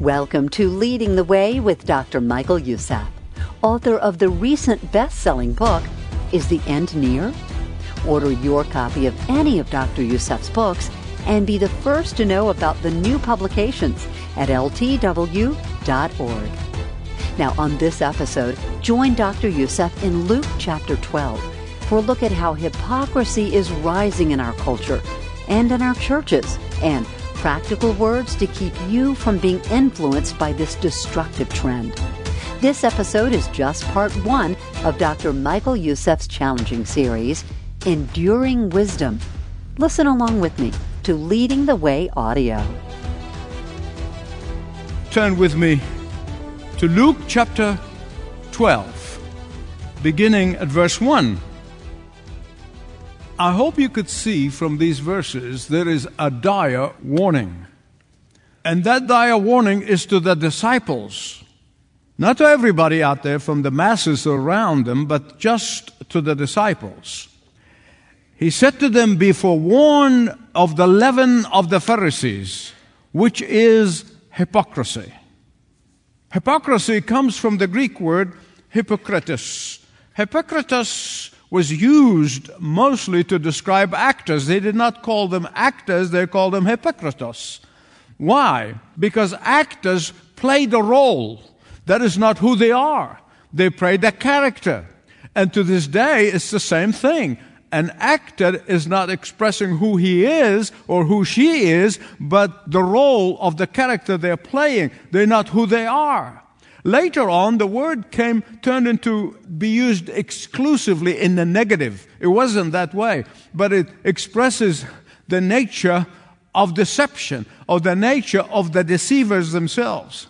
Welcome to Leading the Way with Dr. Michael Youssef, author of the recent best selling book, Is the End Near? Order your copy of any of Dr. Youssef's books and be the first to know about the new publications at ltw.org. Now, on this episode, join Dr. Youssef in Luke chapter 12 for a look at how hypocrisy is rising in our culture and in our churches and practical words to keep you from being influenced by this destructive trend. This episode is just part one of Dr. Michael Youssef's challenging series, Enduring Wisdom. Listen along with me to Leading the Way audio. Turn with me to Luke chapter 12, beginning at verse 1. I hope you could see from these verses there is a dire warning. And that dire warning is to the disciples. Not to everybody out there from the masses around them, but just to the disciples. He said to them, Be forewarned of the leaven of the Pharisees, which is hypocrisy. Hypocrisy comes from the Greek word hypocritus. Hypocritus was used mostly to describe actors. They did not call them actors, they called them hypocritos. Why? Because actors play the role. That is not who they are. They play the character. And to this day, it's the same thing. An actor is not expressing who he is or who she is, but the role of the character they're playing. They're not who they are. Later on, the word came, turned into be used exclusively in the negative. It wasn't that way, but it expresses the nature of deception, or the nature of the deceivers themselves.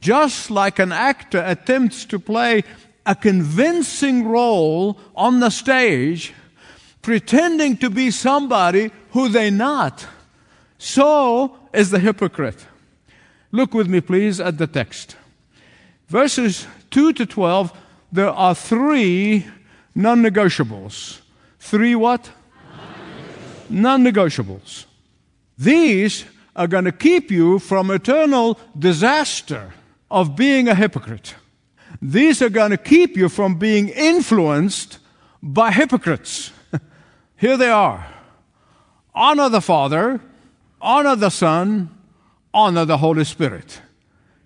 Just like an actor attempts to play a convincing role on the stage, pretending to be somebody who they're not, so is the hypocrite. Look with me, please, at the text. Verses 2 to 12, there are three non negotiables. Three what? Non negotiables. These are going to keep you from eternal disaster of being a hypocrite. These are going to keep you from being influenced by hypocrites. Here they are honor the Father, honor the Son, honor the Holy Spirit.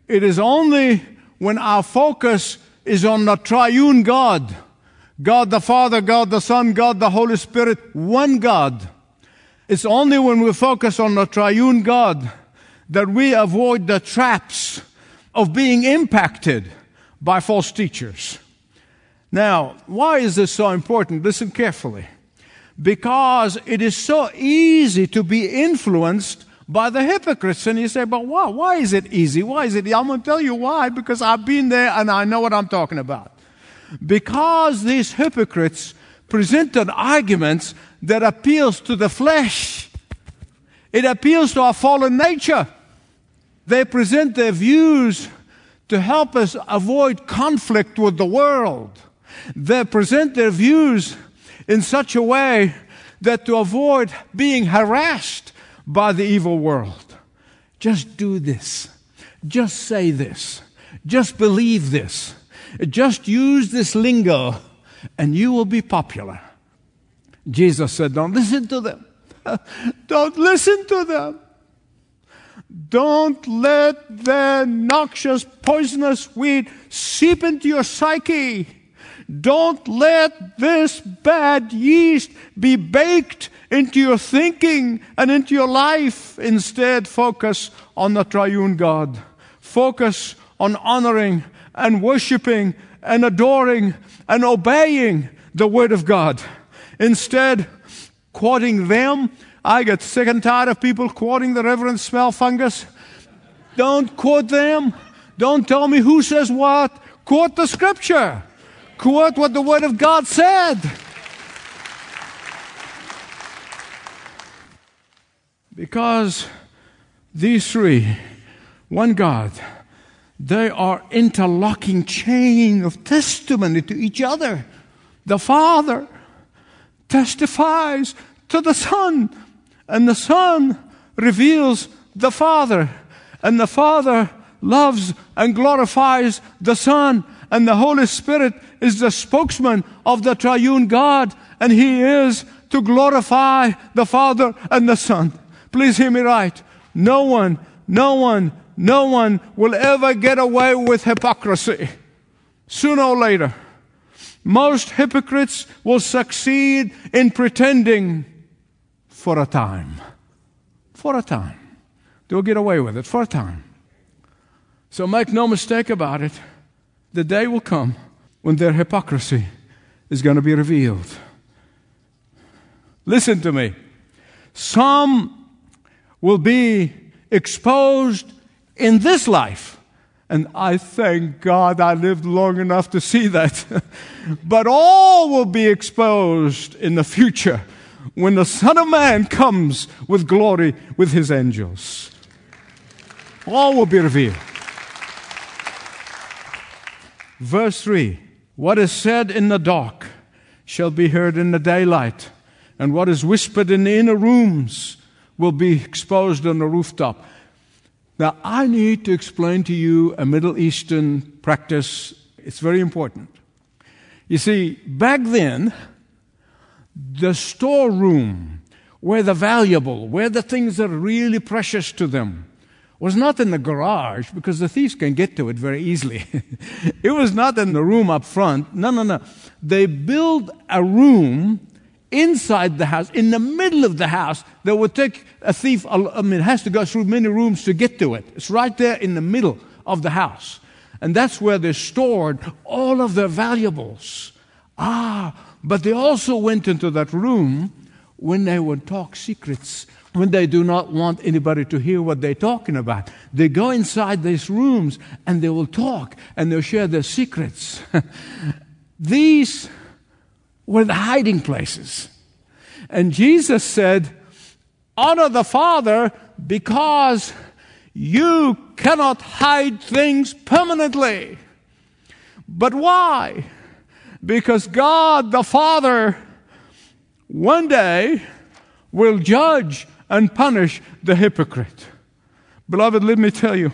It is only when our focus is on the triune God God the Father, God the Son, God the Holy Spirit, one God. It's only when we focus on the triune God that we avoid the traps of being impacted by false teachers. Now, why is this so important? Listen carefully. Because it is so easy to be influenced by the hypocrites. And you say, but why? Why is it easy? Why is it? I'm going to tell you why, because I've been there and I know what I'm talking about. Because these hypocrites presented arguments that appeals to the flesh. It appeals to our fallen nature. They present their views to help us avoid conflict with the world. They present their views in such a way that to avoid being harassed by the evil world. Just do this. Just say this. Just believe this. Just use this lingo and you will be popular. Jesus said, Don't listen to them. Don't listen to them. Don't let their noxious, poisonous weed seep into your psyche. Don't let this bad yeast be baked into your thinking and into your life. Instead, focus on the triune God. Focus on honoring and worshiping and adoring and obeying the Word of God. Instead, quoting them, I get sick and tired of people quoting the Reverend Smelfungus. Don't quote them. Don't tell me who says what. Quote the Scripture. Quote what the Word of God said. Because these three, one God, they are interlocking chain of testimony to each other. The Father testifies to the Son, and the Son reveals the Father, and the Father loves and glorifies the Son, and the Holy Spirit is the spokesman of the triune God, and He is to glorify the Father and the Son. Please hear me right. No one, no one, no one will ever get away with hypocrisy. Sooner or later, most hypocrites will succeed in pretending for a time. For a time. They'll get away with it for a time. So make no mistake about it. The day will come when their hypocrisy is going to be revealed. Listen to me. Some will be exposed in this life. And I thank God I lived long enough to see that. but all will be exposed in the future when the Son of Man comes with glory with his angels. All will be revealed. Verse 3 What is said in the dark shall be heard in the daylight, and what is whispered in the inner rooms will be exposed on the rooftop. Now, I need to explain to you a Middle Eastern practice. It's very important. You see, back then, the storeroom, where the valuable, where the things are really precious to them, was not in the garage because the thieves can get to it very easily. it was not in the room up front. No, no, no. They built a room inside the house, in the middle of the house, that would take a thief, I mean, it has to go through many rooms to get to it. It's right there in the middle of the house. And that's where they stored all of their valuables. Ah, but they also went into that room when they would talk secrets, when they do not want anybody to hear what they're talking about. They go inside these rooms and they will talk and they'll share their secrets. These were the hiding places. And Jesus said, Honor the Father because you cannot hide things permanently. But why? Because God the Father one day will judge and punish the hypocrite. Beloved, let me tell you,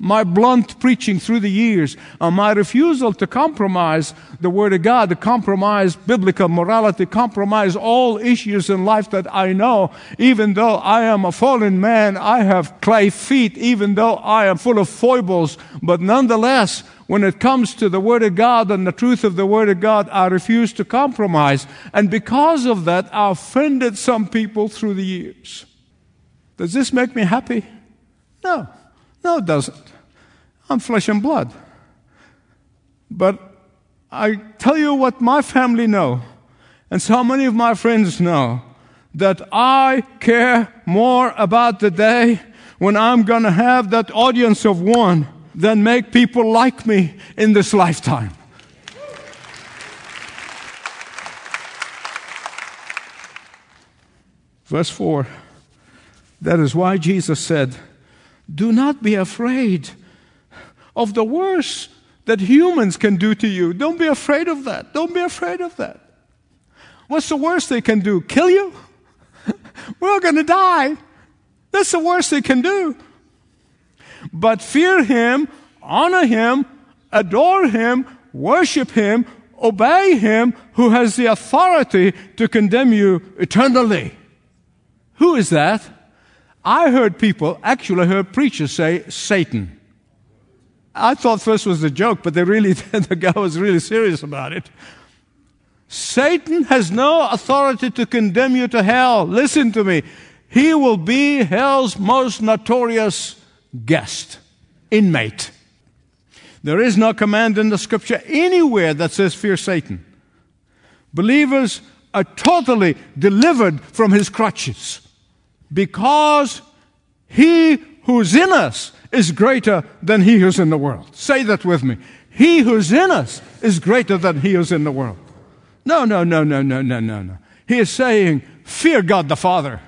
my blunt preaching through the years, uh, my refusal to compromise the Word of God, to compromise biblical morality, compromise all issues in life that I know, even though I am a fallen man, I have clay feet, even though I am full of foibles, but nonetheless, when it comes to the Word of God and the truth of the Word of God, I refuse to compromise. And because of that, I offended some people through the years. Does this make me happy? No. No, it doesn't. I'm flesh and blood. But I tell you what my family know, and so many of my friends know, that I care more about the day when I'm going to have that audience of one than make people like me in this lifetime. Verse 4 That is why Jesus said, Do not be afraid of the worst that humans can do to you. Don't be afraid of that. Don't be afraid of that. What's the worst they can do? Kill you? We're all going to die. That's the worst they can do. But fear Him, honor Him, adore Him, worship Him, obey Him who has the authority to condemn you eternally. Who is that? I heard people, actually, I heard preachers say Satan. I thought first was a joke, but they really, the guy was really serious about it. Satan has no authority to condemn you to hell. Listen to me. He will be hell's most notorious guest, inmate. There is no command in the scripture anywhere that says fear Satan. Believers are totally delivered from his crutches because he who's in us is greater than he who's in the world. Say that with me. He who's in us is greater than he who's in the world. No, no, no, no, no, no, no, no. He is saying, fear God the Father,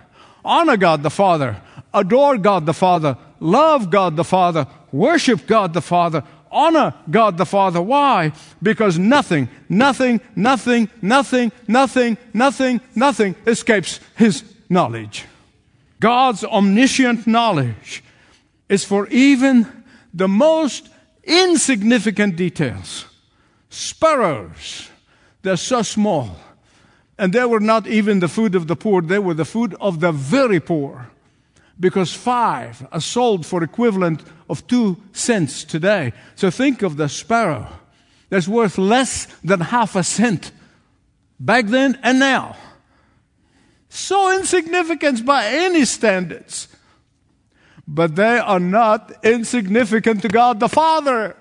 honor God the Father, adore God the Father, love God the Father, worship God the Father, honor God the Father. Why? Because nothing, nothing, nothing, nothing, nothing, nothing, nothing escapes His knowledge. God's omniscient knowledge is for even the most insignificant details. Sparrows, they're so small. And they were not even the food of the poor, they were the food of the very poor. Because five are sold for equivalent of two cents today. So think of the sparrow that's worth less than half a cent back then and now. So insignificant by any standards. But they are not insignificant to God the Father.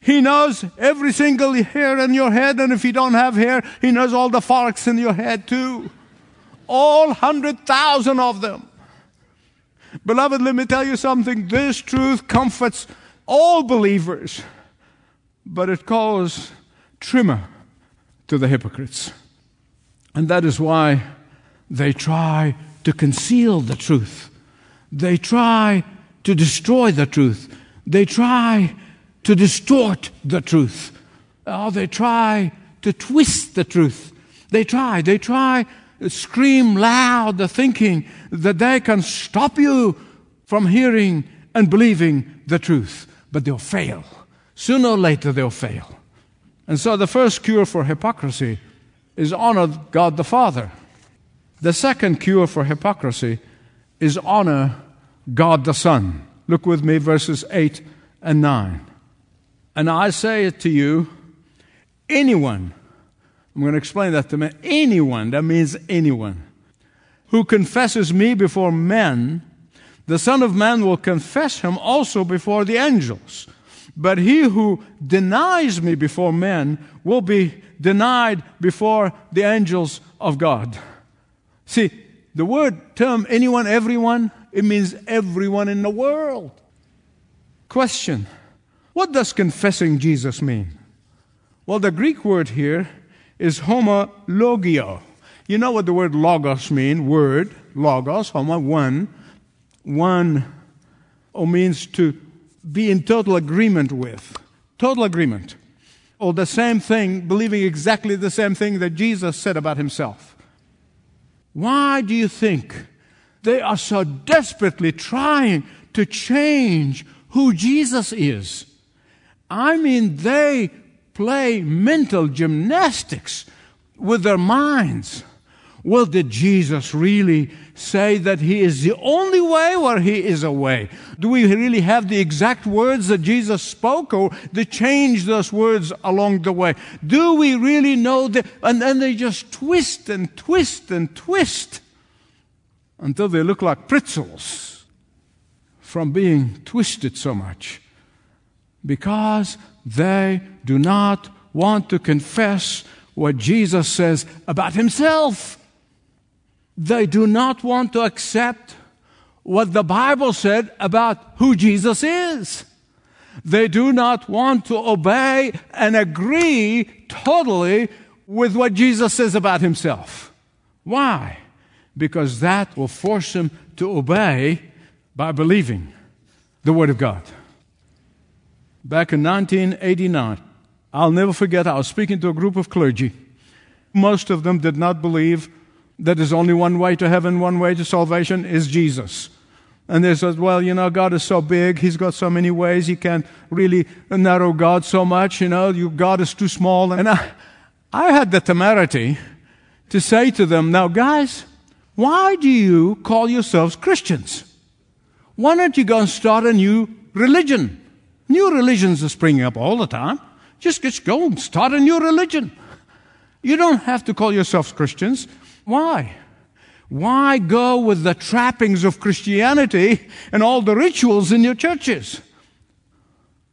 He knows every single hair in your head, and if you don't have hair, He knows all the forks in your head too. All hundred thousand of them. Beloved, let me tell you something. This truth comforts all believers, but it causes tremor to the hypocrites. And that is why they try to conceal the truth. They try to destroy the truth. They try to distort the truth. Oh, they try to twist the truth. They try, they try, to scream loud the thinking that they can stop you from hearing and believing the truth. But they'll fail. Sooner or later, they'll fail. And so the first cure for hypocrisy is honor God the Father. The second cure for hypocrisy is honor God the Son. Look with me, verses 8 and 9. And I say it to you, anyone, I'm going to explain that to me, anyone, that means anyone, who confesses me before men, the Son of Man will confess him also before the angels. But he who denies me before men will be denied before the angels of God. See, the word term anyone, everyone, it means everyone in the world. Question what does confessing Jesus mean? Well, the Greek word here is homologio. You know what the word logos means? Word, logos, homo, one. One or means to be in total agreement with. Total agreement. Or the same thing, believing exactly the same thing that Jesus said about himself. Why do you think they are so desperately trying to change who Jesus is? I mean, they play mental gymnastics with their minds. Well, did Jesus really say that He is the only way or He is a way? Do we really have the exact words that Jesus spoke or they change those words along the way? Do we really know that? And then they just twist and twist and twist until they look like pretzels from being twisted so much because they do not want to confess what Jesus says about himself. They do not want to accept what the Bible said about who Jesus is. They do not want to obey and agree totally with what Jesus says about himself. Why? Because that will force them to obey by believing the Word of God back in 1989. I'll never forget, I was speaking to a group of clergy. Most of them did not believe that there's only one way to heaven, one way to salvation is Jesus. And they said, well, you know, God is so big. He's got so many ways. You can't really narrow God so much. You know, you, God is too small. And I, I had the temerity to say to them, now, guys, why do you call yourselves Christians? Why don't you go and start a new religion? New religions are springing up all the time. Just, just go and start a new religion. You don't have to call yourselves Christians. Why? Why go with the trappings of Christianity and all the rituals in your churches?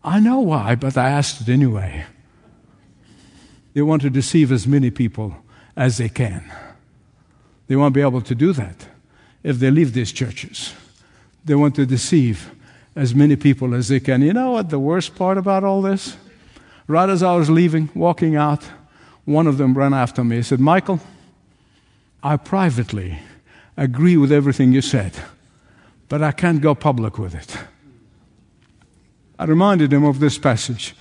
I know why, but I asked it anyway. They want to deceive as many people as they can. They won't be able to do that if they leave these churches. They want to deceive as many people as they can. You know what the worst part about all this? Right as I was leaving, walking out, one of them ran after me. He said, Michael, I privately agree with everything you said, but I can't go public with it. I reminded him of this passage.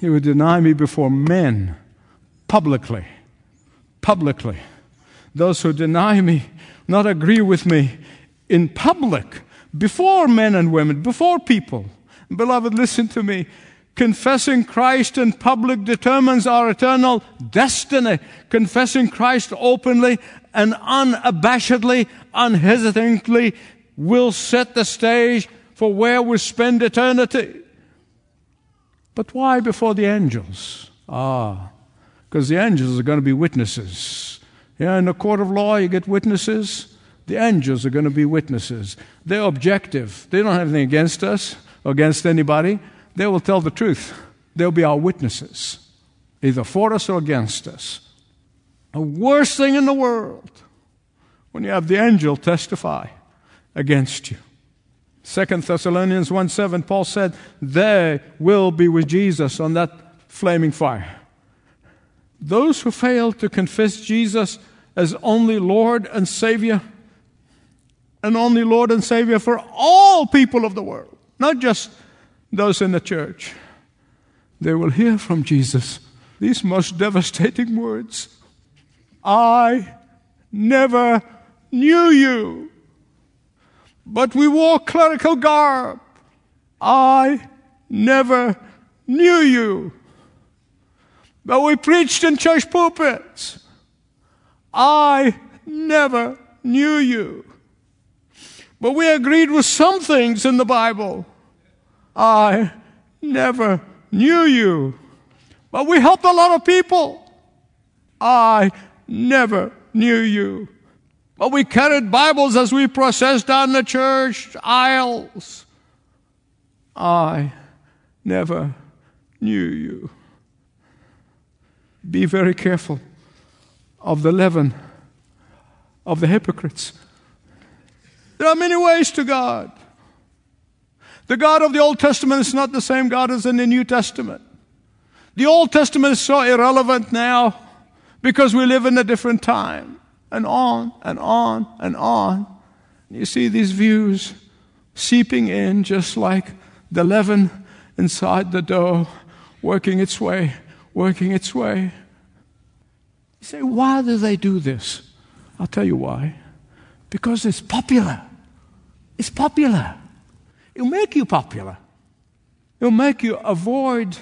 He would deny me before men publicly. Publicly. Those who deny me, not agree with me in public, before men and women, before people. Beloved, listen to me. Confessing Christ in public determines our eternal destiny. Confessing Christ openly and unabashedly, unhesitatingly will set the stage for where we spend eternity. But why before the angels? Ah, because the angels are going to be witnesses. Yeah, in a court of law, you get witnesses. The angels are going to be witnesses. They're objective. They don't have anything against us against anybody. They will tell the truth. They'll be our witnesses, either for us or against us. The worst thing in the world when you have the angel testify against you. Second Thessalonians 1 7, Paul said, They will be with Jesus on that flaming fire. Those who fail to confess Jesus as only Lord and Savior, and only Lord and Savior for all people of the world, not just those in the church, they will hear from Jesus these most devastating words I never knew you, but we wore clerical garb. I never knew you. But we preached in church pulpits. I never knew you. But we agreed with some things in the Bible. I never knew you. But we helped a lot of people. I never knew you. But we carried Bibles as we processed down the church aisles. I never knew you. Be very careful of the leaven of the hypocrites. There are many ways to God. The God of the Old Testament is not the same God as in the New Testament. The Old Testament is so irrelevant now because we live in a different time. And on and on and on. You see these views seeping in just like the leaven inside the dough, working its way working its way. You say, why do they do this? I'll tell you why. Because it's popular. It's popular. It'll make you popular. It'll make you avoid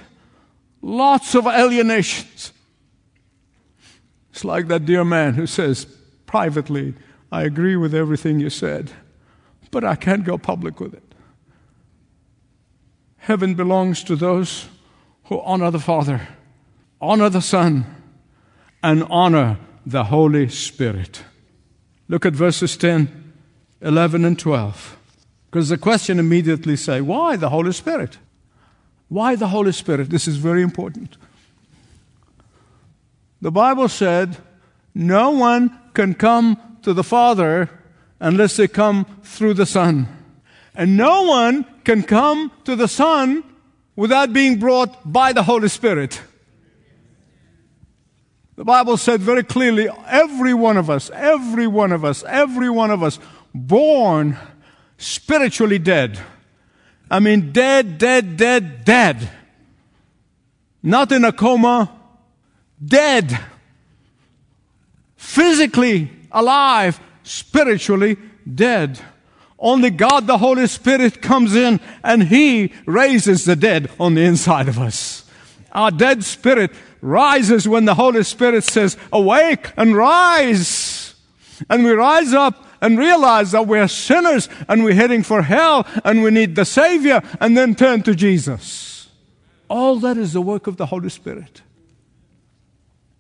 lots of alienations. It's like that dear man who says privately, I agree with everything you said, but I can't go public with it. Heaven belongs to those who honor the Father honor the Son, and honor the Holy Spirit. Look at verses 10, 11, and 12. Because the question immediately say, why the Holy Spirit? Why the Holy Spirit? This is very important. The Bible said, no one can come to the Father unless they come through the Son. And no one can come to the Son without being brought by the Holy Spirit. The Bible said very clearly every one of us, every one of us, every one of us, born spiritually dead. I mean, dead, dead, dead, dead. Not in a coma, dead. Physically alive, spiritually dead. Only God the Holy Spirit comes in and He raises the dead on the inside of us. Our dead spirit rises when the Holy Spirit says, Awake and rise. And we rise up and realize that we're sinners and we're heading for hell and we need the Savior and then turn to Jesus. All that is the work of the Holy Spirit.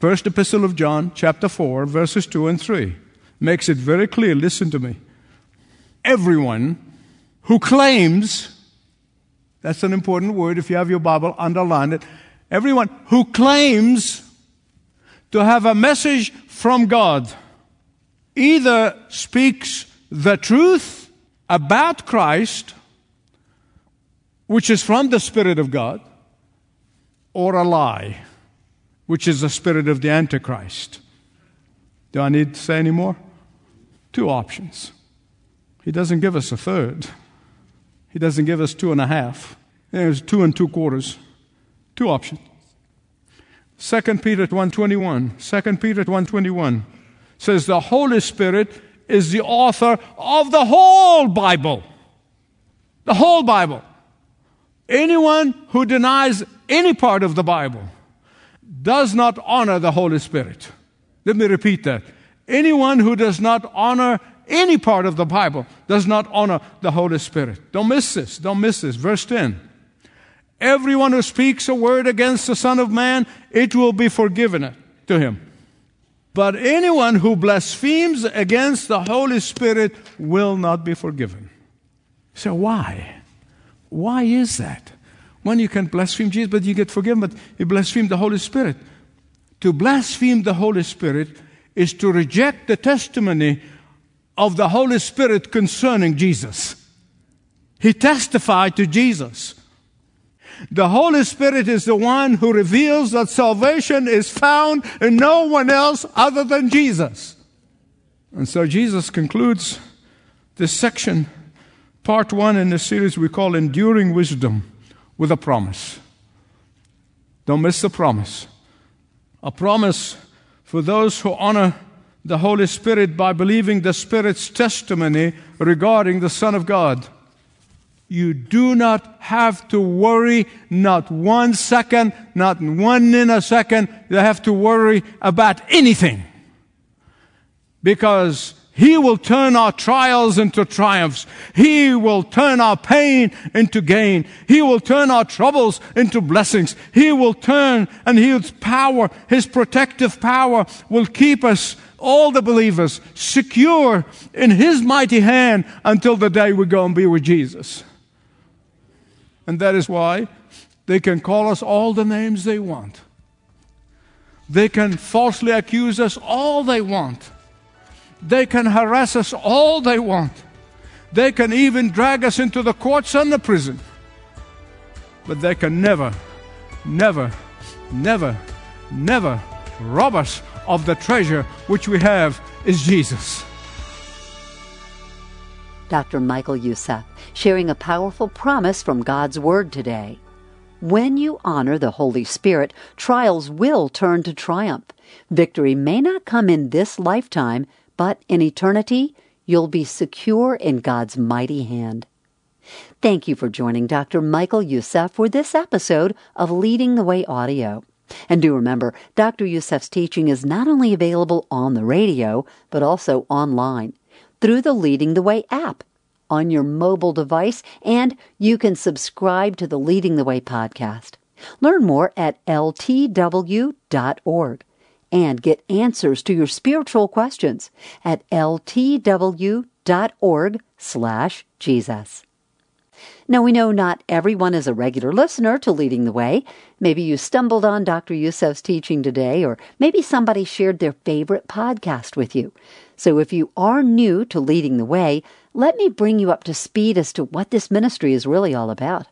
First Epistle of John, chapter 4, verses 2 and 3, makes it very clear. Listen to me. Everyone who claims, that's an important word. If you have your Bible, underline it everyone who claims to have a message from God either speaks the truth about Christ, which is from the Spirit of God, or a lie, which is the spirit of the Antichrist. Do I need to say any more? Two options. He doesn't give us a third. He doesn't give us two and a half. There's two and two quarters. Two options. 2 Peter 1.21. 2 Peter 1.21 says the Holy Spirit is the author of the whole Bible. The whole Bible. Anyone who denies any part of the Bible does not honor the Holy Spirit. Let me repeat that. Anyone who does not honor any part of the Bible does not honor the Holy Spirit. Don't miss this. Don't miss this. Verse 10. Everyone who speaks a word against the Son of Man, it will be forgiven to him. But anyone who blasphemes against the Holy Spirit will not be forgiven. So why? Why is that? When you can blaspheme Jesus, but you get forgiven, but you blaspheme the Holy Spirit. To blaspheme the Holy Spirit is to reject the testimony of the Holy Spirit concerning Jesus. He testified to Jesus. The Holy Spirit is the one who reveals that salvation is found in no one else other than Jesus. And so Jesus concludes this section, part one in the series we call Enduring Wisdom, with a promise. Don't miss the promise. A promise for those who honor the Holy Spirit by believing the Spirit's testimony regarding the Son of God. You do not have to worry, not one second, not one nanosecond. You have to worry about anything. Because He will turn our trials into triumphs. He will turn our pain into gain. He will turn our troubles into blessings. He will turn and His power, His protective power will keep us all the believers secure in His mighty hand until the day we go and be with Jesus. And that is why they can call us all the names they want. They can falsely accuse us all they want. They can harass us all they want. They can even drag us into the courts and the prison. But they can never, never, never, never rob us of the treasure which we have is Jesus. Dr. Michael Youssef, sharing a powerful promise from God's Word today. When you honor the Holy Spirit, trials will turn to triumph. Victory may not come in this lifetime, but in eternity, you'll be secure in God's mighty hand. Thank you for joining Dr. Michael Youssef for this episode of Leading the Way Audio. And do remember, Dr. Youssef's teaching is not only available on the radio, but also online through the Leading the Way app on your mobile device, and you can subscribe to the Leading the Way podcast. Learn more at ltw.org and get answers to your spiritual questions at ltw.org slash Jesus. Now, we know not everyone is a regular listener to Leading the Way. Maybe you stumbled on Dr. Youssef's teaching today, or maybe somebody shared their favorite podcast with you. So if you are new to leading the way, let me bring you up to speed as to what this ministry is really all about.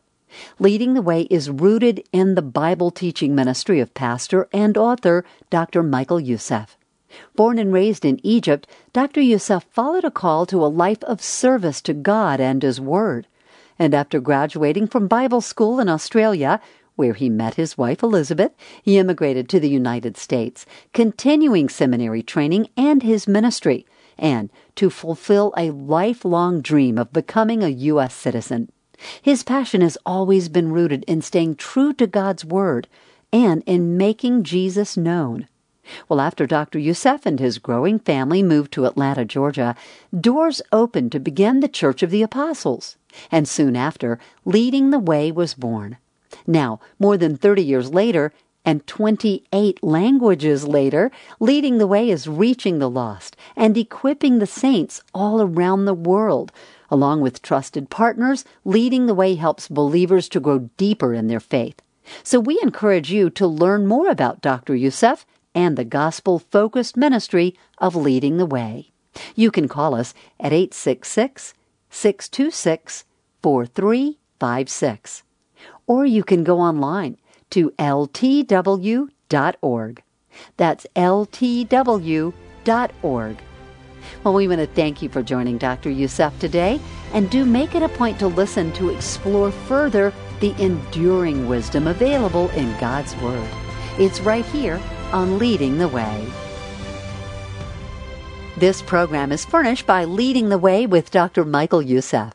Leading the Way is rooted in the Bible teaching ministry of pastor and author Dr. Michael Youssef. Born and raised in Egypt, Dr. Youssef followed a call to a life of service to God and His Word. And after graduating from Bible school in Australia, where he met his wife Elizabeth, he immigrated to the United States, continuing seminary training and his ministry, and to fulfill a lifelong dream of becoming a U.S. citizen. His passion has always been rooted in staying true to God's Word and in making Jesus known. Well, after Dr. Youssef and his growing family moved to Atlanta, Georgia, doors opened to begin the Church of the Apostles. And soon after, Leading the Way was born. Now, more than 30 years later, and 28 languages later, Leading the Way is reaching the lost and equipping the saints all around the world. Along with trusted partners, Leading the Way helps believers to grow deeper in their faith. So we encourage you to learn more about Dr. Youssef and the gospel focused ministry of Leading the Way. You can call us at 866 626 4356 or you can go online to ltw.org. That's ltw.org. Well, we want to thank you for joining Dr. Youssef today, and do make it a point to listen to explore further the enduring wisdom available in God's Word. It's right here on Leading the Way. This program is furnished by Leading the Way with Dr. Michael Youssef.